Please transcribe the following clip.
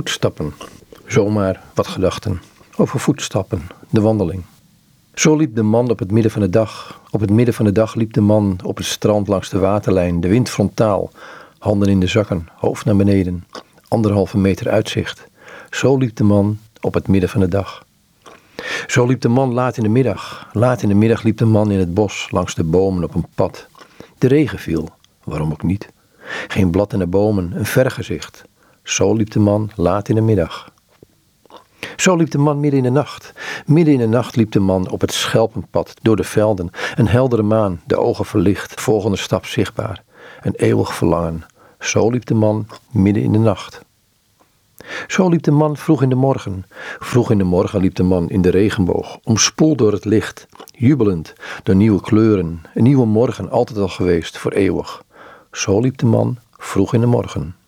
Voetstappen. Zomaar wat gedachten. Over voetstappen, de wandeling. Zo liep de man op het midden van de dag. Op het midden van de dag liep de man op het strand langs de waterlijn, de wind frontaal, handen in de zakken, hoofd naar beneden, anderhalve meter uitzicht. Zo liep de man op het midden van de dag. Zo liep de man laat in de middag. Laat in de middag liep de man in het bos, langs de bomen op een pad. De regen viel, waarom ook niet. Geen blad in de bomen, een vergezicht. Zo liep de man laat in de middag. Zo liep de man midden in de nacht. Midden in de nacht liep de man op het schelpenpad door de velden. Een heldere maan, de ogen verlicht, volgende stap zichtbaar. Een eeuwig verlangen. Zo liep de man midden in de nacht. Zo liep de man vroeg in de morgen. Vroeg in de morgen liep de man in de regenboog, omspoeld door het licht, jubelend door nieuwe kleuren, een nieuwe morgen altijd al geweest, voor eeuwig. Zo liep de man vroeg in de morgen.